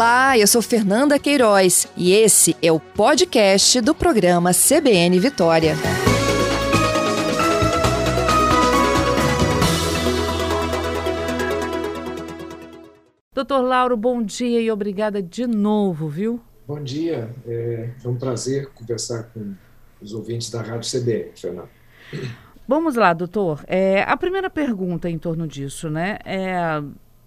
Olá, eu sou Fernanda Queiroz e esse é o podcast do programa CBN Vitória. Doutor Lauro, bom dia e obrigada de novo, viu? Bom dia, é, é um prazer conversar com os ouvintes da Rádio CBN, Fernanda. Vamos lá, doutor. É, a primeira pergunta em torno disso, né? É,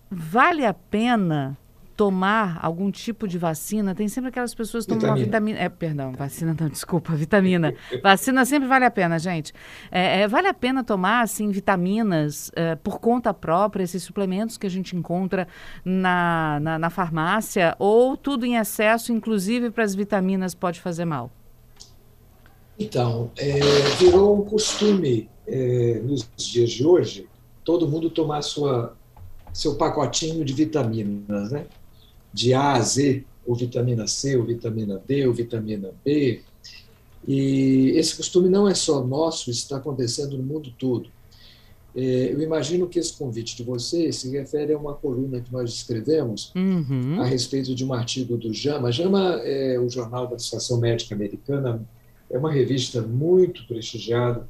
vale a pena tomar algum tipo de vacina, tem sempre aquelas pessoas que tomam uma vitamina. É, perdão, vacina não, desculpa, vitamina. vacina sempre vale a pena, gente. É, é, vale a pena tomar, assim, vitaminas é, por conta própria, esses suplementos que a gente encontra na, na, na farmácia, ou tudo em excesso, inclusive para as vitaminas, pode fazer mal? Então, é, virou um costume é, nos dias de hoje todo mundo tomar sua, seu pacotinho de vitaminas, né? De A a Z, ou vitamina C, ou vitamina D, ou vitamina B. E esse costume não é só nosso, isso está acontecendo no mundo todo. É, eu imagino que esse convite de você se refere a uma coluna que nós escrevemos uhum. a respeito de um artigo do JAMA. JAMA é o Jornal da Associação Médica Americana, é uma revista muito prestigiada,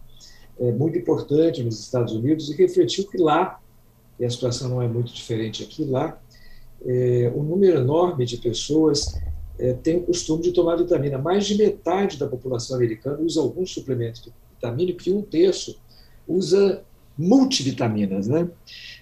é muito importante nos Estados Unidos e refletiu que lá, e a situação não é muito diferente aqui, lá é, um número enorme de pessoas é, tem o costume de tomar vitamina. Mais de metade da população americana usa alguns suplementos vitamínicos e um terço usa multivitaminas. Né?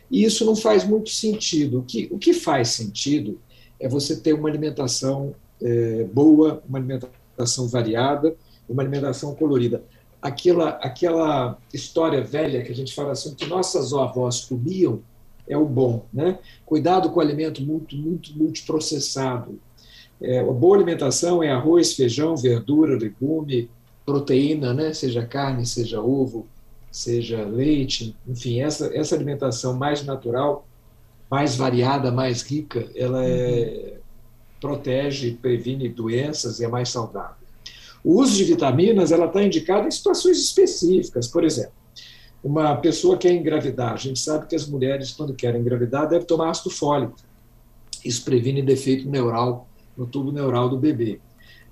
E isso não faz muito sentido. O que, o que faz sentido é você ter uma alimentação é, boa, uma alimentação variada, uma alimentação colorida. Aquela, aquela história velha que a gente fala assim, que nossas avós comiam, é o bom. Né? Cuidado com o alimento muito, muito multiprocessado. É, a boa alimentação é arroz, feijão, verdura, legume, proteína, né? seja carne, seja ovo, seja leite, enfim, essa, essa alimentação mais natural, mais variada, mais rica, ela é, protege, previne doenças e é mais saudável. O uso de vitaminas ela está indicado em situações específicas, por exemplo, uma pessoa quer engravidar. A gente sabe que as mulheres, quando querem engravidar, devem tomar ácido fólico. Isso previne defeito neural no tubo neural do bebê.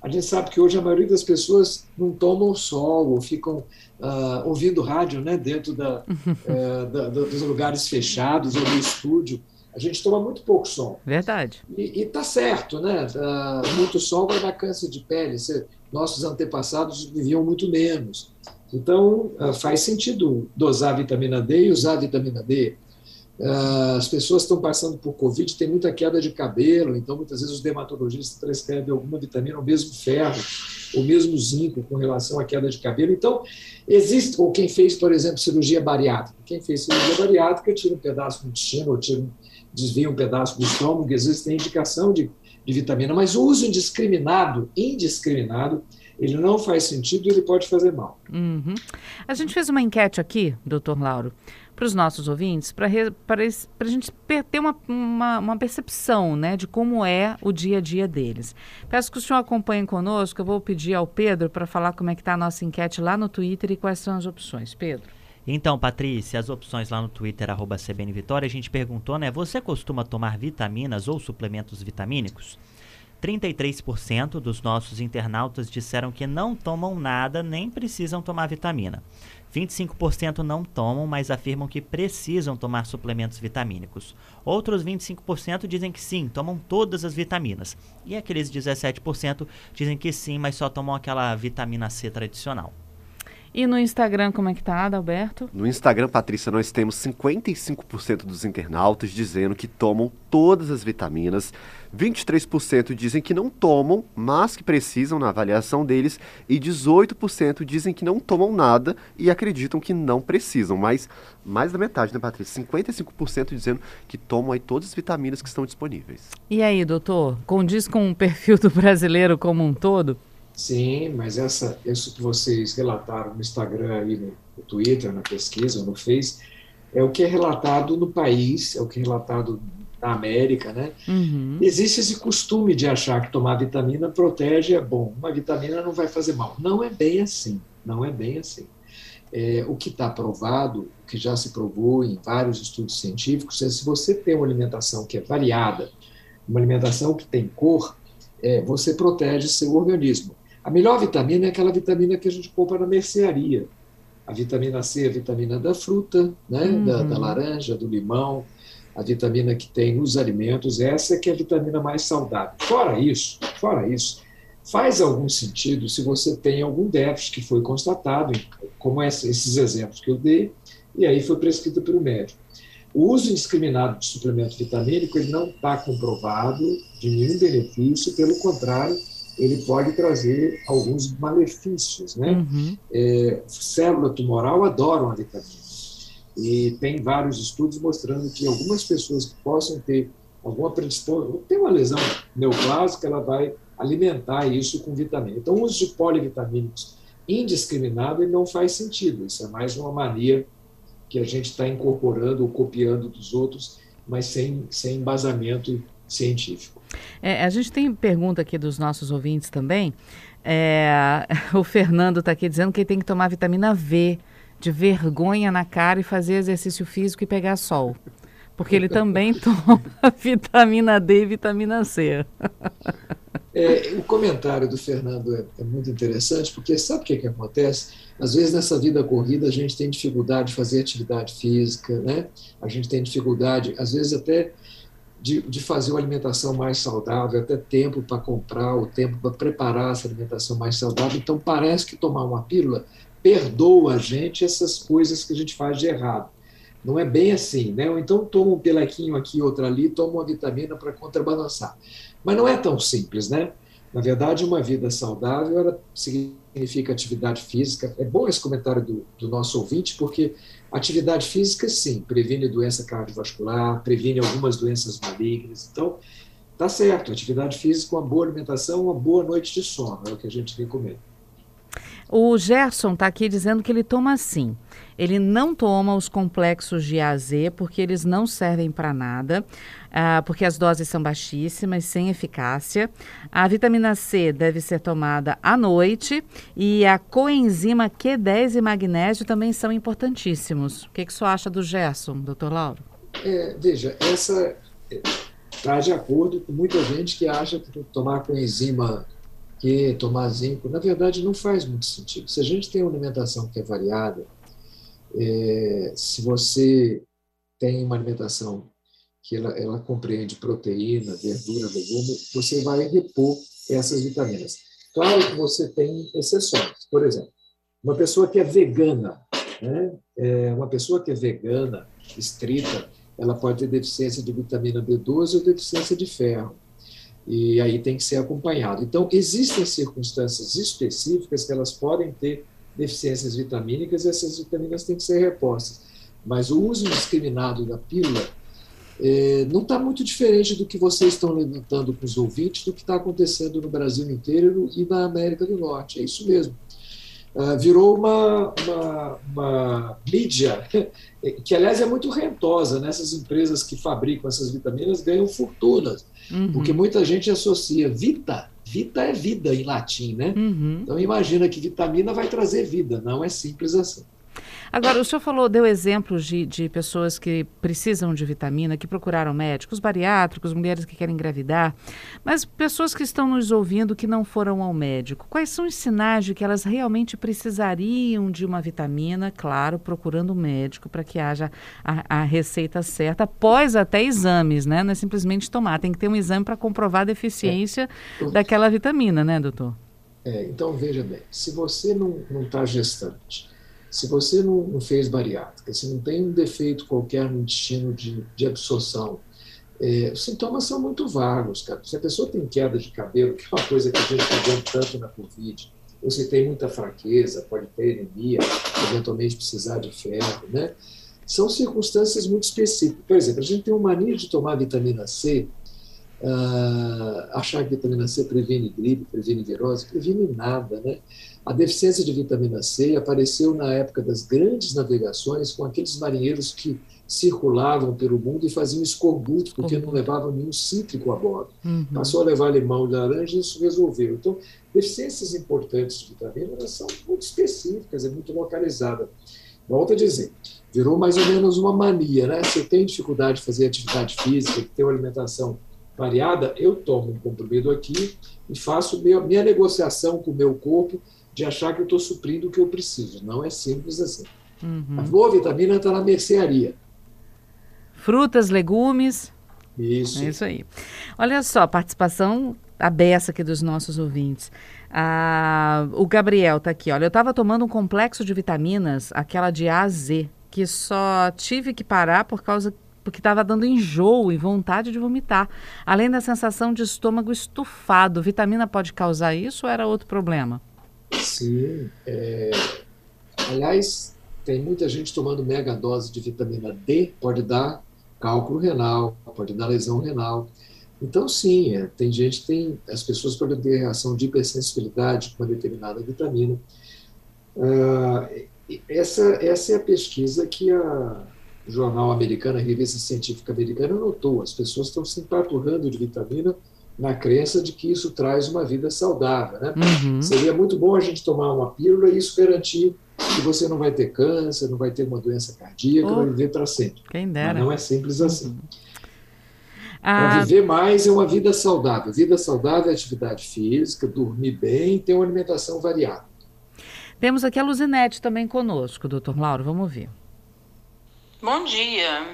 A gente sabe que hoje a maioria das pessoas não tomam sol ou ficam uh, ouvindo rádio né, dentro da, uh, da, dos lugares fechados ou no estúdio. A gente toma muito pouco sol. Verdade. E está certo, né? Uh, muito sol vai dar câncer de pele. Nossos antepassados viviam muito menos. Então, ah, faz sentido dosar vitamina D e usar vitamina D. Ah, as pessoas estão passando por Covid, tem muita queda de cabelo, então muitas vezes os dermatologistas prescrevem alguma vitamina, ou mesmo ferro, ou mesmo zinco com relação à queda de cabelo. Então, existe, ou quem fez, por exemplo, cirurgia bariátrica. Quem fez cirurgia bariátrica tira um pedaço do intestino, ou tira, desvia um pedaço do estômago, existe tem indicação de, de vitamina, mas o uso indiscriminado, indiscriminado, ele não faz sentido e ele pode fazer mal. Uhum. A gente fez uma enquete aqui, doutor Lauro, para os nossos ouvintes, para a gente ter uma, uma, uma, percepção né, de como é o dia a dia deles. Peço que o senhor acompanhe conosco, eu vou pedir ao Pedro para falar como é que está a nossa enquete lá no Twitter e quais são as opções. Pedro. Então, Patrícia, as opções lá no Twitter, arroba CBN Vitória, a gente perguntou, né? Você costuma tomar vitaminas ou suplementos vitamínicos? 33% dos nossos internautas disseram que não tomam nada nem precisam tomar vitamina. 25% não tomam, mas afirmam que precisam tomar suplementos vitamínicos. Outros 25% dizem que sim, tomam todas as vitaminas. E aqueles 17% dizem que sim, mas só tomam aquela vitamina C tradicional. E no Instagram, como é que tá, Adalberto? No Instagram, Patrícia, nós temos 55% dos internautas dizendo que tomam todas as vitaminas, 23% dizem que não tomam, mas que precisam na avaliação deles, e 18% dizem que não tomam nada e acreditam que não precisam. Mas mais da metade, né, Patrícia? 55% dizendo que tomam aí todas as vitaminas que estão disponíveis. E aí, doutor, condiz com o perfil do brasileiro como um todo? Sim, mas essa, isso que vocês relataram no Instagram e no, no Twitter, na pesquisa, no Face, é o que é relatado no país, é o que é relatado na América, né? Uhum. Existe esse costume de achar que tomar vitamina protege, é bom. Uma vitamina não vai fazer mal. Não é bem assim. Não é bem assim. É, o que está provado, o que já se provou em vários estudos científicos, é se você tem uma alimentação que é variada, uma alimentação que tem cor, é, você protege seu organismo. A melhor vitamina é aquela vitamina que a gente compra na mercearia. A vitamina C, a vitamina da fruta, né? Uhum. Da, da, laranja, do limão, a vitamina que tem nos alimentos, essa é que é a vitamina mais saudável. Fora isso, fora isso, faz algum sentido se você tem algum déficit que foi constatado, como esses exemplos que eu dei, e aí foi prescrito pelo médico. O uso indiscriminado de suplemento vitamínico ele não está comprovado de nenhum benefício, pelo contrário, ele pode trazer alguns malefícios. Né? Uhum. É, célula tumoral adoram a vitamina. E tem vários estudos mostrando que algumas pessoas que possam ter alguma predisposição, tem uma lesão neoplásica, ela vai alimentar isso com vitamina. Então, o uso de polivitamínicos indiscriminado não faz sentido. Isso é mais uma mania que a gente está incorporando ou copiando dos outros, mas sem, sem embasamento científico. É, a gente tem pergunta aqui dos nossos ouvintes também. É, o Fernando está aqui dizendo que tem que tomar vitamina V, de vergonha na cara e fazer exercício físico e pegar sol. Porque ele também toma vitamina D e vitamina C. É, o comentário do Fernando é, é, muito interessante, porque sabe o que, que acontece? Às vezes, nessa vida corrida, a gente tem dificuldade de fazer atividade física, né? a gente tem dificuldade, às vezes, até de, de fazer uma alimentação mais saudável, até tempo para comprar, o tempo para preparar essa alimentação mais saudável. Então, parece que tomar uma pílula perdoa a gente essas coisas que a gente faz de errado. Não é bem assim, né? Ou então toma um pelequinho aqui, outro ali, toma uma vitamina para contrabalançar. Mas não é tão simples, né? Na verdade, uma vida saudável ela significa atividade física. É bom esse comentário do, do nosso ouvinte, porque atividade física, sim, previne doença cardiovascular, previne algumas doenças malignas. Então, tá certo, atividade física, uma boa alimentação, uma boa noite de sono, é o que a gente recomenda. O Gerson está aqui dizendo que ele toma sim. Ele não toma os complexos de AZ porque eles não servem para nada, uh, porque as doses são baixíssimas, sem eficácia. A vitamina C deve ser tomada à noite e a coenzima Q10 e magnésio também são importantíssimos. O que, que você acha do Gerson, doutor Lauro? É, veja, essa está é, de acordo com muita gente que acha que tomar coenzima que tomar zinco, na verdade, não faz muito sentido. Se a gente tem uma alimentação que é variada, é, se você tem uma alimentação que ela, ela compreende proteína, verdura, legume, você vai repor essas vitaminas. Claro que você tem exceções. Por exemplo, uma pessoa que é vegana, né? é, uma pessoa que é vegana, estrita, ela pode ter deficiência de vitamina B12 ou deficiência de ferro e aí tem que ser acompanhado. Então, existem circunstâncias específicas que elas podem ter deficiências vitamínicas e essas vitaminas têm que ser repostas. Mas o uso indiscriminado da pílula é, não está muito diferente do que vocês estão levantando com os ouvintes, do que está acontecendo no Brasil inteiro e na América do Norte. É isso mesmo. Uh, virou uma, uma, uma, mídia, que aliás é muito rentosa, né? essas empresas que fabricam essas vitaminas ganham fortunas, uhum. porque muita gente associa vita, vita é vida em latim, né? Uhum. Então imagina que vitamina vai trazer vida, não é simples assim. Agora, o senhor falou, deu exemplos de, de pessoas que precisam de vitamina, que procuraram médicos, bariátricos, mulheres que querem engravidar, mas pessoas que estão nos ouvindo que não foram ao médico. Quais são os sinais de que elas realmente precisariam de uma vitamina? Claro, procurando um médico para que haja a, a, receita certa, após até exames, né? Não é simplesmente tomar, tem que ter um exame para comprovar a deficiência é. daquela vitamina, né, doutor? É, então, veja bem, se você não está gestante, se você não, não, fez bariátrica, se não tem um defeito qualquer no intestino de, de absorção, é, os sintomas são muito vagos, cara. Se a pessoa tem queda de cabelo, que é uma coisa que a gente está vendo tanto na Covid, ou se tem muita fraqueza, pode ter anemia, eventualmente precisar de ferro, né? São circunstâncias muito específicas. Por exemplo, a gente tem uma mania de tomar vitamina C, uh, achar que vitamina C previne gripe, previne virose, previne nada, né? A deficiência de vitamina C apareceu na época das grandes navegações com aqueles marinheiros que circulavam pelo mundo e faziam escorbuto porque uhum. não levavam nenhum cítrico a bordo. Uhum. Passou a levar limão e laranja e isso resolveu. Então, deficiências importantes de vitamina são muito específicas, é muito localizada. Volto a dizer, virou mais ou menos uma mania, né? Se eu tenho dificuldade de fazer atividade física, ter uma alimentação variada, eu tomo um comprimido aqui e faço minha, minha negociação com o meu corpo de achar que eu estou suprindo o que eu preciso. Não é simples assim. Uhum. A boa vitamina está na mercearia. Frutas, legumes. Isso. É isso aí. Olha só, participação abessa aqui dos nossos ouvintes. Ah, o Gabriel está aqui, olha, eu estava tomando um complexo de vitaminas, aquela de A a Z, que só tive que parar por causa porque estava dando enjoo e vontade de vomitar, além da sensação de estômago estufado. Vitamina pode causar isso ou era outro problema? Sim. É... Aliás, tem muita gente tomando mega dose de vitamina D, pode dar cálculo renal, pode dar lesão renal. Então, sim, é, tem gente, tem as pessoas podem ter reação de hipersensibilidade com uma determinada vitamina. Uh, essa, essa é a pesquisa que a jornal americano, a revista científica americana, notou. As pessoas estão se empaturrando de vitamina na crença de que isso traz uma vida saudável. Né? Uhum. Seria muito bom a gente tomar uma pílula e isso garantir que você não vai ter câncer, não vai ter uma doença cardíaca, oh, vai viver para sempre. Quem dera. Mas não é simples assim. Uhum. Para ah, viver mais é uma vida saudável. Vida saudável é atividade física, dormir bem e ter uma alimentação variada. Temos aqui a Luzinete também conosco, doutor Lauro, vamos ouvir. Bom dia.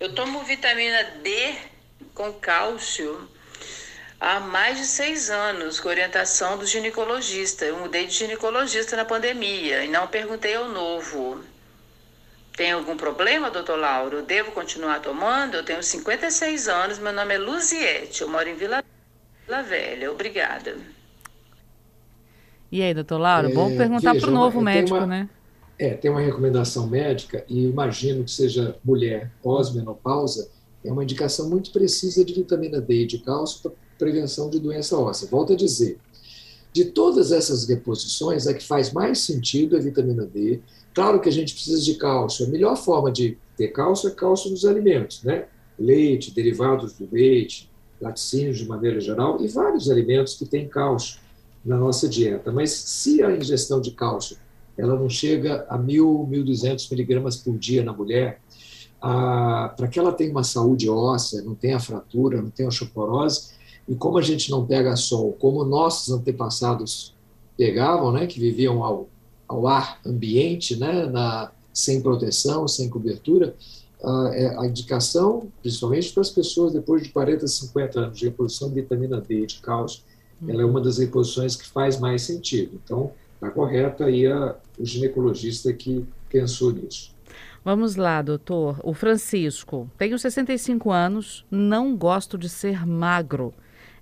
Eu tomo vitamina D com cálcio há mais de seis anos, com orientação do ginecologista. Eu mudei de ginecologista na pandemia e não perguntei ao novo. Tem algum problema, doutor Lauro? Eu devo continuar tomando? Eu tenho 56 anos, meu nome é Luziette, eu moro em Vila, Vila Velha. Obrigada. E aí, doutor Lauro, é, bom perguntar para o novo médico, uma, né? É, tem uma recomendação médica, e imagino que seja mulher pós-menopausa, é uma indicação muito precisa de vitamina D e de cálcio para prevenção de doença óssea. Volto a dizer, de todas essas reposições, a que faz mais sentido é a vitamina D. Claro que a gente precisa de cálcio. A melhor forma de ter cálcio é cálcio nos alimentos, né? Leite, derivados do leite, laticínios de maneira geral, e vários alimentos que têm cálcio na nossa dieta. Mas se a ingestão de cálcio ela não chega a 1.000, 1.200 miligramas por dia na mulher, para que ela tenha uma saúde óssea, não tenha fratura, não tenha osteoporose, e como a gente não pega sol, como nossos antepassados pegavam, né, que viviam ao, ao ar ambiente, né, na, sem proteção, sem cobertura, a, a indicação, principalmente para as pessoas depois de 40, 50 anos de reposição de vitamina D, de cálcio, ela é uma das reposições que faz mais sentido. Então, está correta aí a, o ginecologista que pensou nisso. Vamos lá, doutor. O Francisco. Tenho 65 anos, não gosto de ser magro.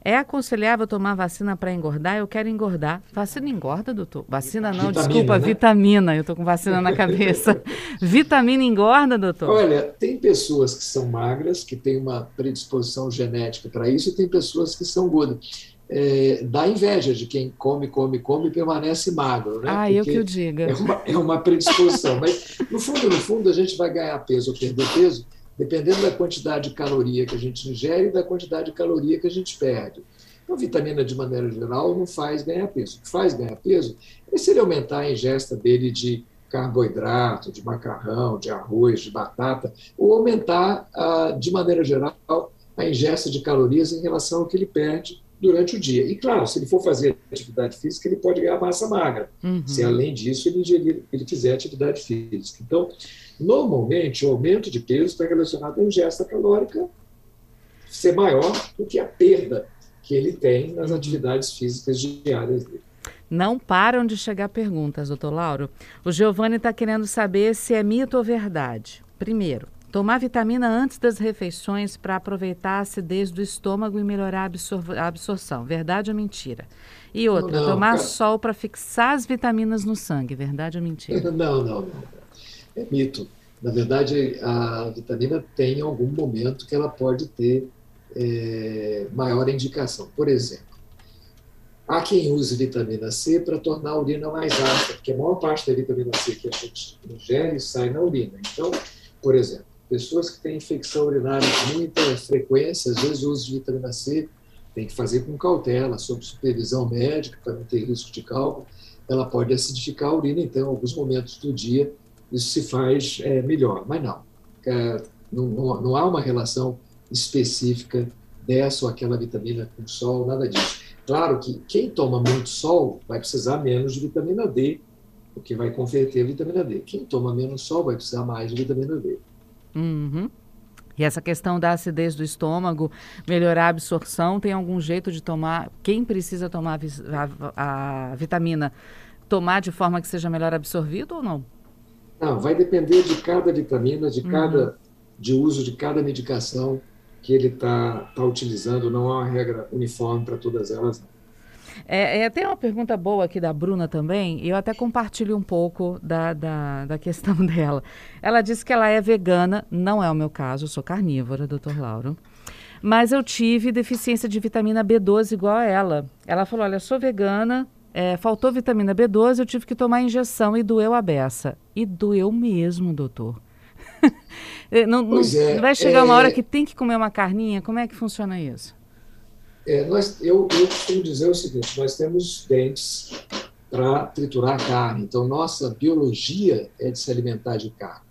É aconselhável tomar vacina para engordar? Eu quero engordar. Vacina engorda, doutor? Vacina não, vitamina, desculpa, né? vitamina. Eu estou com vacina na cabeça. vitamina engorda, doutor? Olha, tem pessoas que são magras, que têm uma predisposição genética para isso, e tem pessoas que são gordas é, dá inveja de quem come, come, come e permanece magro. Né? Ah, eu que o diga. É uma, é uma predisposição. Mas, no fundo, no fundo, a gente vai ganhar peso ou perder peso dependendo da quantidade de caloria que a gente ingere e da quantidade de caloria que a gente perde. Então, a vitamina, de maneira geral, não faz ganhar peso. O que faz ganhar peso é se ele aumentar a ingesta dele de carboidrato, de macarrão, de arroz, de batata, ou aumentar, ah, de maneira geral, a ingesta de calorias em relação ao que ele perde durante o dia. E, claro, se ele for fazer atividade física, ele pode ganhar massa magra, uhum. se além disso ele, ingerir, ele fizer atividade física. Então, normalmente, o aumento de peso está relacionado à ingesta calórica ser maior do que a perda que ele tem nas uhum. atividades físicas diárias dele. Não param de chegar perguntas, doutor Lauro. O Giovanni está querendo saber se é mito ou verdade. Primeiro, Tomar vitamina antes das refeições para aproveitar a acidez do estômago e melhorar a, absor a absorção. Verdade ou mentira? E outra, não, tomar cara. sol para fixar as vitaminas no sangue. Verdade ou mentira? Não, não, não. É mito. Na verdade, a vitamina tem algum momento que ela pode ter é, maior indicação. Por exemplo, há quem use vitamina C para tornar a urina mais ácida, porque a maior parte da vitamina C que a gente ingere sai na urina. Então, por exemplo, Pessoas que têm infecção urinária de muita frequência, às vezes o uso de vitamina C tem que fazer com cautela, sob supervisão médica, para não ter risco de cálculo. Ela pode acidificar a urina, então, em alguns momentos do dia, isso se faz é, melhor. Mas não, é, não, não há uma relação específica dessa ou aquela vitamina com sol, nada disso. Claro que quem toma muito sol vai precisar menos de vitamina D, porque vai converter a vitamina D. Quem toma menos sol vai precisar mais de vitamina D. Uhum. E essa questão da acidez do estômago, melhorar a absorção, tem algum jeito de tomar? Quem precisa tomar a, a, vitamina, tomar de forma que seja melhor absorvido ou não? Não, vai depender de cada vitamina, de uhum. cada de uso de cada medicação que ele está tá utilizando. Não há uma regra uniforme para todas elas. É, é, tem uma pergunta boa aqui da Bruna também, e eu até compartilho um pouco da, da, da, questão dela. Ela disse que ela é vegana, não é o meu caso, eu sou carnívora, doutor Lauro. Mas eu tive deficiência de vitamina B12 igual a ela. Ela falou: Olha, sou vegana, é, faltou vitamina B12, eu tive que tomar injeção e doeu a beça. E doeu mesmo, doutor. não, não é, vai chegar é, uma hora que tem que comer uma carninha? Como é que funciona isso? É, nós, eu, eu costumo dizer o seguinte: nós temos dentes para triturar carne, então nossa biologia é de se alimentar de carne.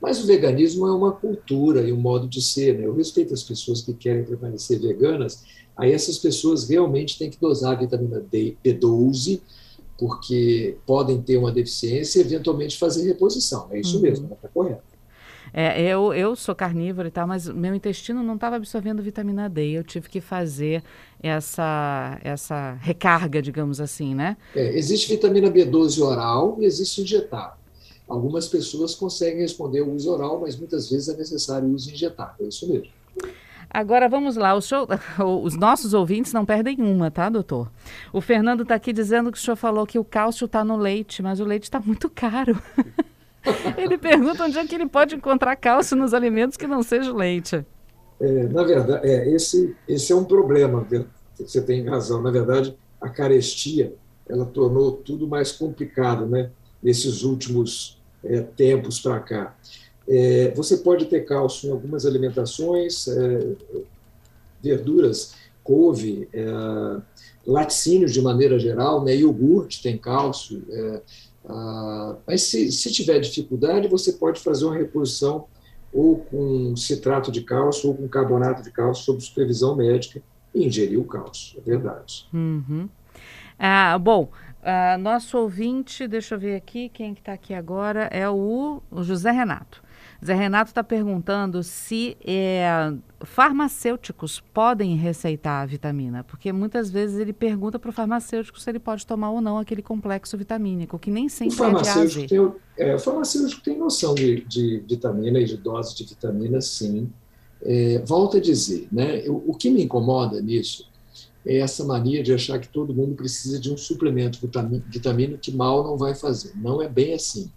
Mas o veganismo é uma cultura e um modo de ser. Né? Eu respeito as pessoas que querem permanecer veganas, aí essas pessoas realmente têm que dosar a vitamina D, B12, porque podem ter uma deficiência e eventualmente fazer reposição. É isso uhum. mesmo, está correto. É, eu, eu sou carnívora e tal, mas meu intestino não estava absorvendo vitamina D. Eu tive que fazer essa, essa recarga, digamos assim, né? É, existe vitamina B12 oral e existe injetável. Algumas pessoas conseguem responder o uso oral, mas muitas vezes é necessário o uso injetável. É isso mesmo. Agora vamos lá, show, os nossos ouvintes não perdem uma, tá, doutor? O Fernando está aqui dizendo que o senhor falou que o cálcio está no leite, mas o leite está muito caro. ele pergunta onde é que ele pode encontrar cálcio nos alimentos que não seja leite. É, na verdade, é, esse, esse é um problema, você tem razão. Na verdade, a carestia ela tornou tudo mais complicado né, nesses últimos é, tempos para cá. É, você pode ter cálcio em algumas alimentações, é, verduras, couve, é, laticínios de maneira geral, né, iogurte tem cálcio, é, ah, mas se, se tiver dificuldade, você pode fazer uma reposição ou com citrato de cálcio ou com carbonato de cálcio sob supervisão médica e ingerir o cálcio, é verdade. Uhum. Ah, bom, ah, nosso ouvinte, deixa eu ver aqui, quem está aqui agora é o, o José Renato. Zé Renato está perguntando se é, farmacêuticos podem receitar a vitamina, porque muitas vezes ele pergunta para o farmacêutico se ele pode tomar ou não aquele complexo vitamínico, que nem sempre o farmacêutico é tem, é, O farmacêutico tem noção de, de, vitamina e de dose de vitamina, sim. É, volto a dizer, né, eu, o que me incomoda nisso é essa mania de achar que todo mundo precisa de um suplemento vitamina que mal não vai fazer. Não é bem assim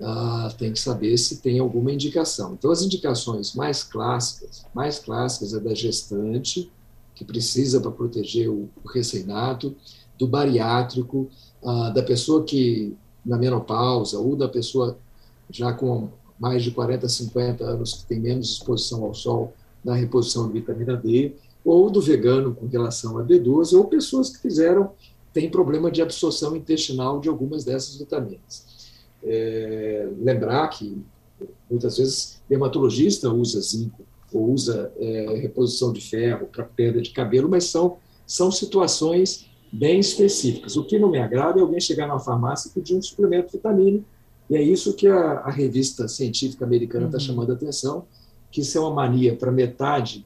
ah, tem que saber se tem alguma indicação. Então, as indicações mais clássicas, mais clássicas é da gestante, que precisa para proteger o, recém-nato, do bariátrico, ah, da pessoa que na menopausa ou da pessoa já com mais de 40, 50 anos que tem menos exposição ao sol na reposição de vitamina D, ou do vegano com relação a B12, ou pessoas que fizeram, têm problema de absorção intestinal de algumas dessas vitaminas. É, lembrar que muitas vezes dermatologista usa zinco ou usa é, reposição de ferro para perda de cabelo, mas são, são situações bem específicas. O que não me agrada é alguém chegar na farmácia e pedir um suplemento vitamínico, e é isso que a, a revista científica americana está uhum. chamando a atenção, que isso é uma mania para metade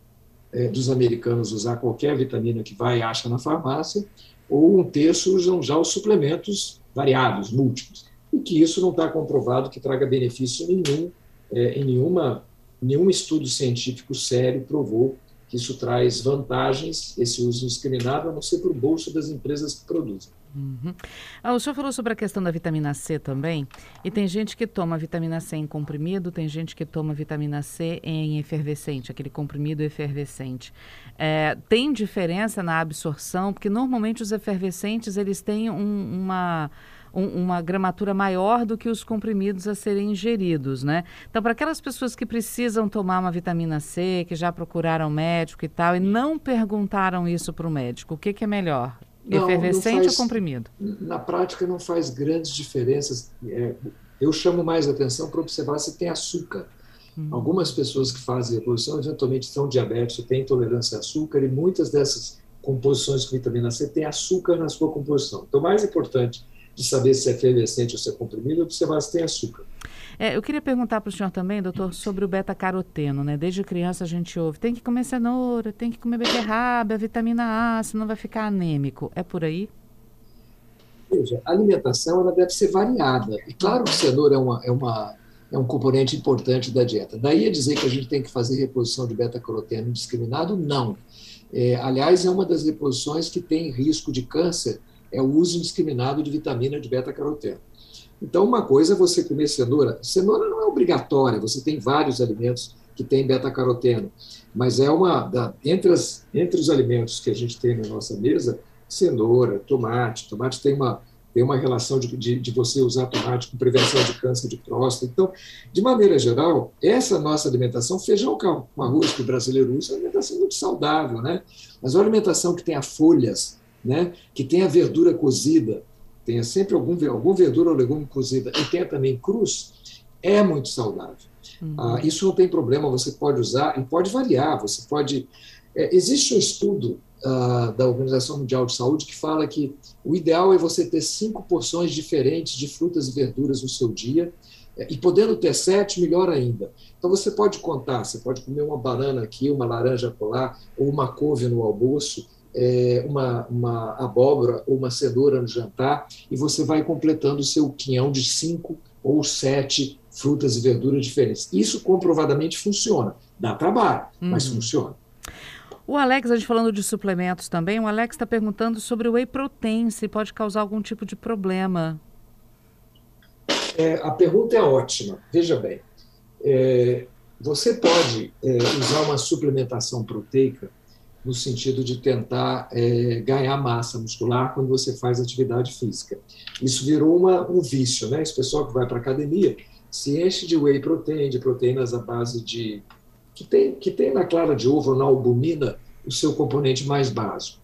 é, dos americanos usar qualquer vitamina que vai e acha na farmácia, ou um terço usam já os suplementos variados, múltiplos e que isso não está comprovado que traga benefício nenhum, é, em nenhuma, nenhum estudo científico sério provou que isso traz vantagens, esse uso indiscriminado, a não ser para o bolso das empresas que produzem. Uhum. Ah, o senhor falou sobre a questão da vitamina C também, e tem gente que toma vitamina C em comprimido, tem gente que toma vitamina C em efervescente, aquele comprimido efervescente. É, tem diferença na absorção, porque normalmente os efervescentes eles têm um, uma um, uma gramatura maior do que os comprimidos a serem ingeridos, né? Então, para aquelas pessoas que precisam tomar uma vitamina C, que já procuraram médico e tal, e não perguntaram isso para o médico, o que, que é melhor? Não, Efervescente não faz, ou comprimido? Na prática, não faz grandes diferenças. É, eu chamo mais atenção para observar se tem açúcar. Hum. Algumas pessoas que fazem reposição eventualmente são diabéticos, têm intolerância a açúcar e muitas dessas composições com vitamina C têm açúcar na sua composição. Então, o mais importante de saber se é efervescente ou se é comprimido observar se tem açúcar. É, eu queria perguntar para o senhor também, doutor, sobre o beta-caroteno, né? Desde criança a gente ouve, tem que comer cenoura, tem que comer beterraba, vitamina A, senão vai ficar anêmico. É por aí? Veja, a alimentação ela deve ser variada. E claro que cenoura é, uma, é, uma, é um componente importante da dieta. Daí a dizer que a gente tem que fazer reposição de beta-caroteno indiscriminado, não. É, aliás, é uma das reposições que tem risco de câncer, é o uso indiscriminado de vitamina de beta-caroteno. Então, uma coisa é você comer cenoura. Cenoura não é obrigatória, você tem vários alimentos que têm beta-caroteno, mas é uma. Da, entre, as, entre os alimentos que a gente tem na nossa mesa, cenoura, tomate. Tomate tem uma, tem uma relação de, de, de, você usar tomate com prevenção de câncer de próstata. Então, de maneira geral, essa nossa alimentação, feijão com arroz que o brasileiro usa, é uma alimentação muito saudável, né? Mas uma alimentação que tenha folhas, né? que tenha verdura cozida, tenha sempre algum, algum verdura ou legume cozida e tenha também cruz, é muito saudável. Uhum. Ah, isso não tem problema, você pode usar e pode variar. Você pode. É, existe um estudo ah, da Organização Mundial de Saúde que fala que o ideal é você ter cinco porções diferentes de frutas e verduras no seu dia. É, e podendo ter sete, melhor ainda. Então você pode contar, você pode comer uma banana aqui, uma laranja colar, ou uma couve no almoço, é, uma, uma abóbora ou uma cenoura no jantar e você vai completando o seu quinhão de cinco ou sete frutas e verduras diferentes. Isso comprovadamente funciona. Dá trabalho, uhum. mas funciona. O Alex, a gente falando de suplementos também, o Alex está perguntando sobre o whey protein, se pode causar algum tipo de problema. É, a pergunta é ótima. Veja bem, é, você pode é, usar uma suplementação proteica no sentido de tentar é, ganhar massa muscular quando você faz atividade física. Isso virou uma, um vício, né? Esse pessoal que vai para a academia se enche de whey protein, de proteínas à base de. que tem, que tem na clara de ovo, na albumina, o seu componente mais básico.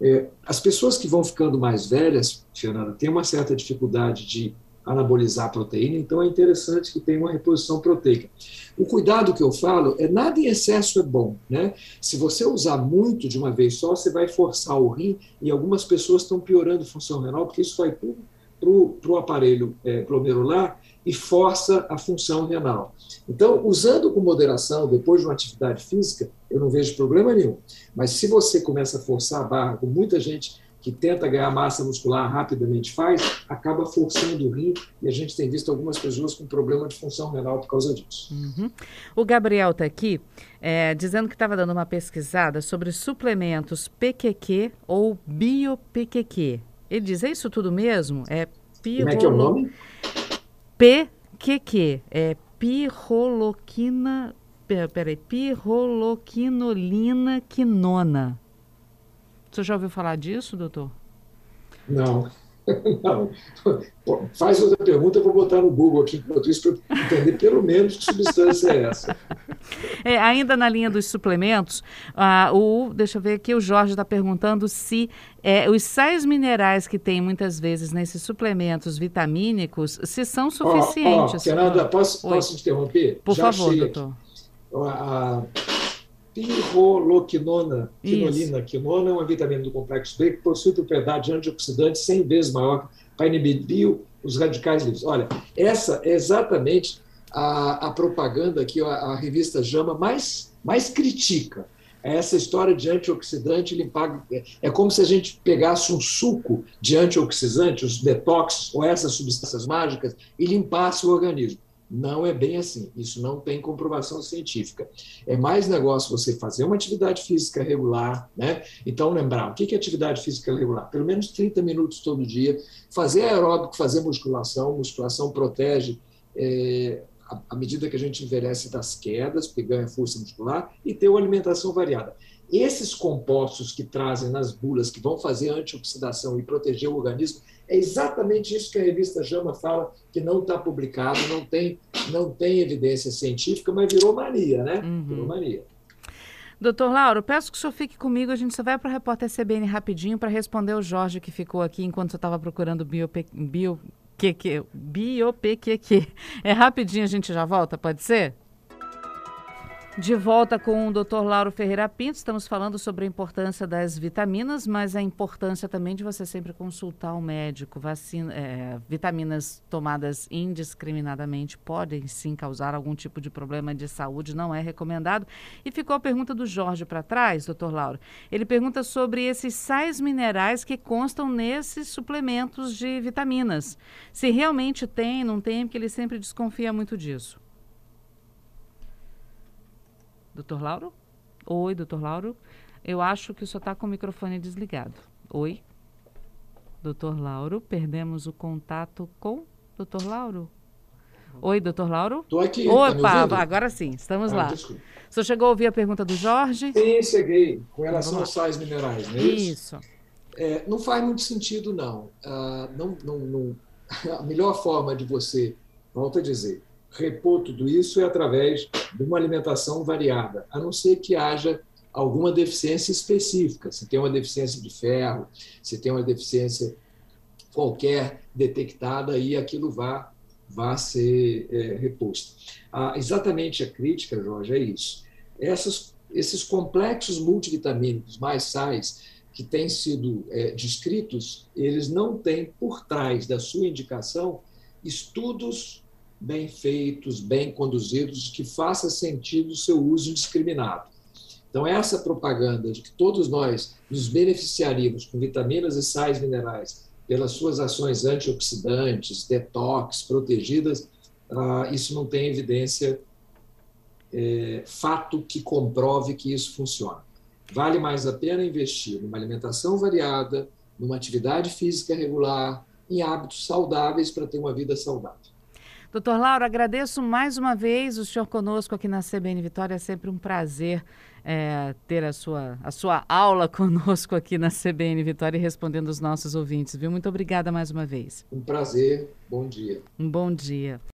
É, as pessoas que vão ficando mais velhas, Fernanda, têm uma certa dificuldade de anabolizar a proteína, então é interessante que tenha uma reposição proteica. O cuidado que eu falo é nada em excesso é bom, né? Se você usar muito de uma vez só, você vai forçar o rim e algumas pessoas estão piorando a função renal porque isso vai para o aparelho é, glomerular e força a função renal. Então, usando com moderação, depois de uma atividade física, eu não vejo problema nenhum. Mas se você começa a forçar a barra, com muita gente que tenta ganhar massa muscular rapidamente faz, acaba forçando o rim e a gente tem visto algumas pessoas com problema de função renal por causa disso. Uhum. O Gabriel está aqui é, dizendo que estava dando uma pesquisada sobre suplementos PQQ ou bio-PQQ. Ele diz, é isso tudo mesmo? É pirolo... Como é que é o nome? PQQ, é pirroloquina... Peraí, pirroloquinolina quinona. Você já ouviu falar disso, doutor? Não. Não. Faz outra pergunta, eu vou botar no Google aqui enquanto isso para entender pelo menos que substância é essa. É, ainda na linha dos suplementos, uh, o, deixa eu ver aqui, o Jorge está perguntando se é, os sais minerais que tem muitas vezes nesses suplementos vitamínicos, se são suficientes. Oh, oh, Fernanda, posso, posso interromper? Por Já favor, doutor. A, pirroloquinona, quinolina, quinona é uma vitamina do complexo B que possui propriedade antioxidante 100 vezes maior para inibir os radicais livres. Olha, essa é exatamente a, a propaganda que a, a, revista JAMA mais, mais critica. É essa história de antioxidante limpar. É, é como se a gente pegasse um suco de antioxidante, os detox ou essas substâncias mágicas, e limpasse o organismo. Não é bem assim. Isso não tem comprovação científica. É mais negócio você fazer uma atividade física regular, né? Então, lembrar, o que é atividade física regular? Pelo menos 30 minutos todo dia. Fazer aeróbico, fazer musculação. Musculação protege é, à medida que a gente envelhece das quedas, porque ganha força muscular, e ter uma alimentação variada. Esses compostos que trazem nas bulas, que vão fazer antioxidação e proteger o organismo, é exatamente isso que a revista JAMA fala, que não está publicado, não tem, não tem evidência científica, mas virou mania, né? Uhum. Virou mania. Doutor Lauro, peço que o senhor fique comigo. A gente só vai para o repórter CBN rapidinho para responder o Jorge que ficou aqui enquanto você estava procurando bio, bio, PQQ. É rapidinho, a gente já volta, pode ser? De volta com o Dr. Lauro Ferreira Pinto, estamos falando sobre a importância das vitaminas, mas a importância também de você sempre consultar o médico. Vacina, é, vitaminas tomadas indiscriminadamente podem sim causar algum tipo de problema de saúde, não é recomendado. E ficou a pergunta do Jorge para trás, doutor Lauro. Ele pergunta sobre esses sais minerais que constam nesses suplementos de vitaminas. Se realmente tem, não tem, porque ele sempre desconfia muito disso. Doutor Lauro? Oi, doutor Lauro. Eu acho que o senhor está com o microfone desligado. Oi? Doutor Lauro, perdemos o contato com doutor Lauro? Oi, doutor Lauro? Estou aqui. Opa, tá agora sim, estamos ah, lá. Desculpa. O senhor chegou a ouvir a pergunta do Jorge? Sim, cheguei. Com relação aos sais minerais, não é isso? Isso. É, não faz muito sentido, não. Ah, não, não, não. A melhor forma de você, volto a dizer, repor tudo isso é através de uma alimentação variada, a não ser que haja alguma deficiência específica. Se tem uma deficiência de ferro, se tem uma deficiência qualquer detectada, aí aquilo vá, vá ser é, reposto. Ah, exatamente a crítica, Jorge, é isso. Essas, esses complexos multivitamínicos mais sais que têm sido é, descritos, eles não têm por trás da sua indicação estudos bem feitos, bem conduzidos, que faça sentido o seu uso indiscriminado. Então, essa propaganda de que todos nós nos beneficiaríamos com vitaminas e sais minerais pelas suas ações antioxidantes, detox, protegidas, uh, isso não tem evidência, é, fato que comprove que isso funciona. Vale mais a pena investir numa alimentação variada, numa atividade física regular, em hábitos saudáveis para ter uma vida saudável. Doutor Lauro, agradeço mais uma vez o senhor conosco aqui na CBN Vitória. É sempre um prazer é, ter a sua, a sua aula conosco aqui na CBN Vitória e respondendo os nossos ouvintes, viu? Muito obrigada mais uma vez. Um prazer. Bom dia. Um bom dia.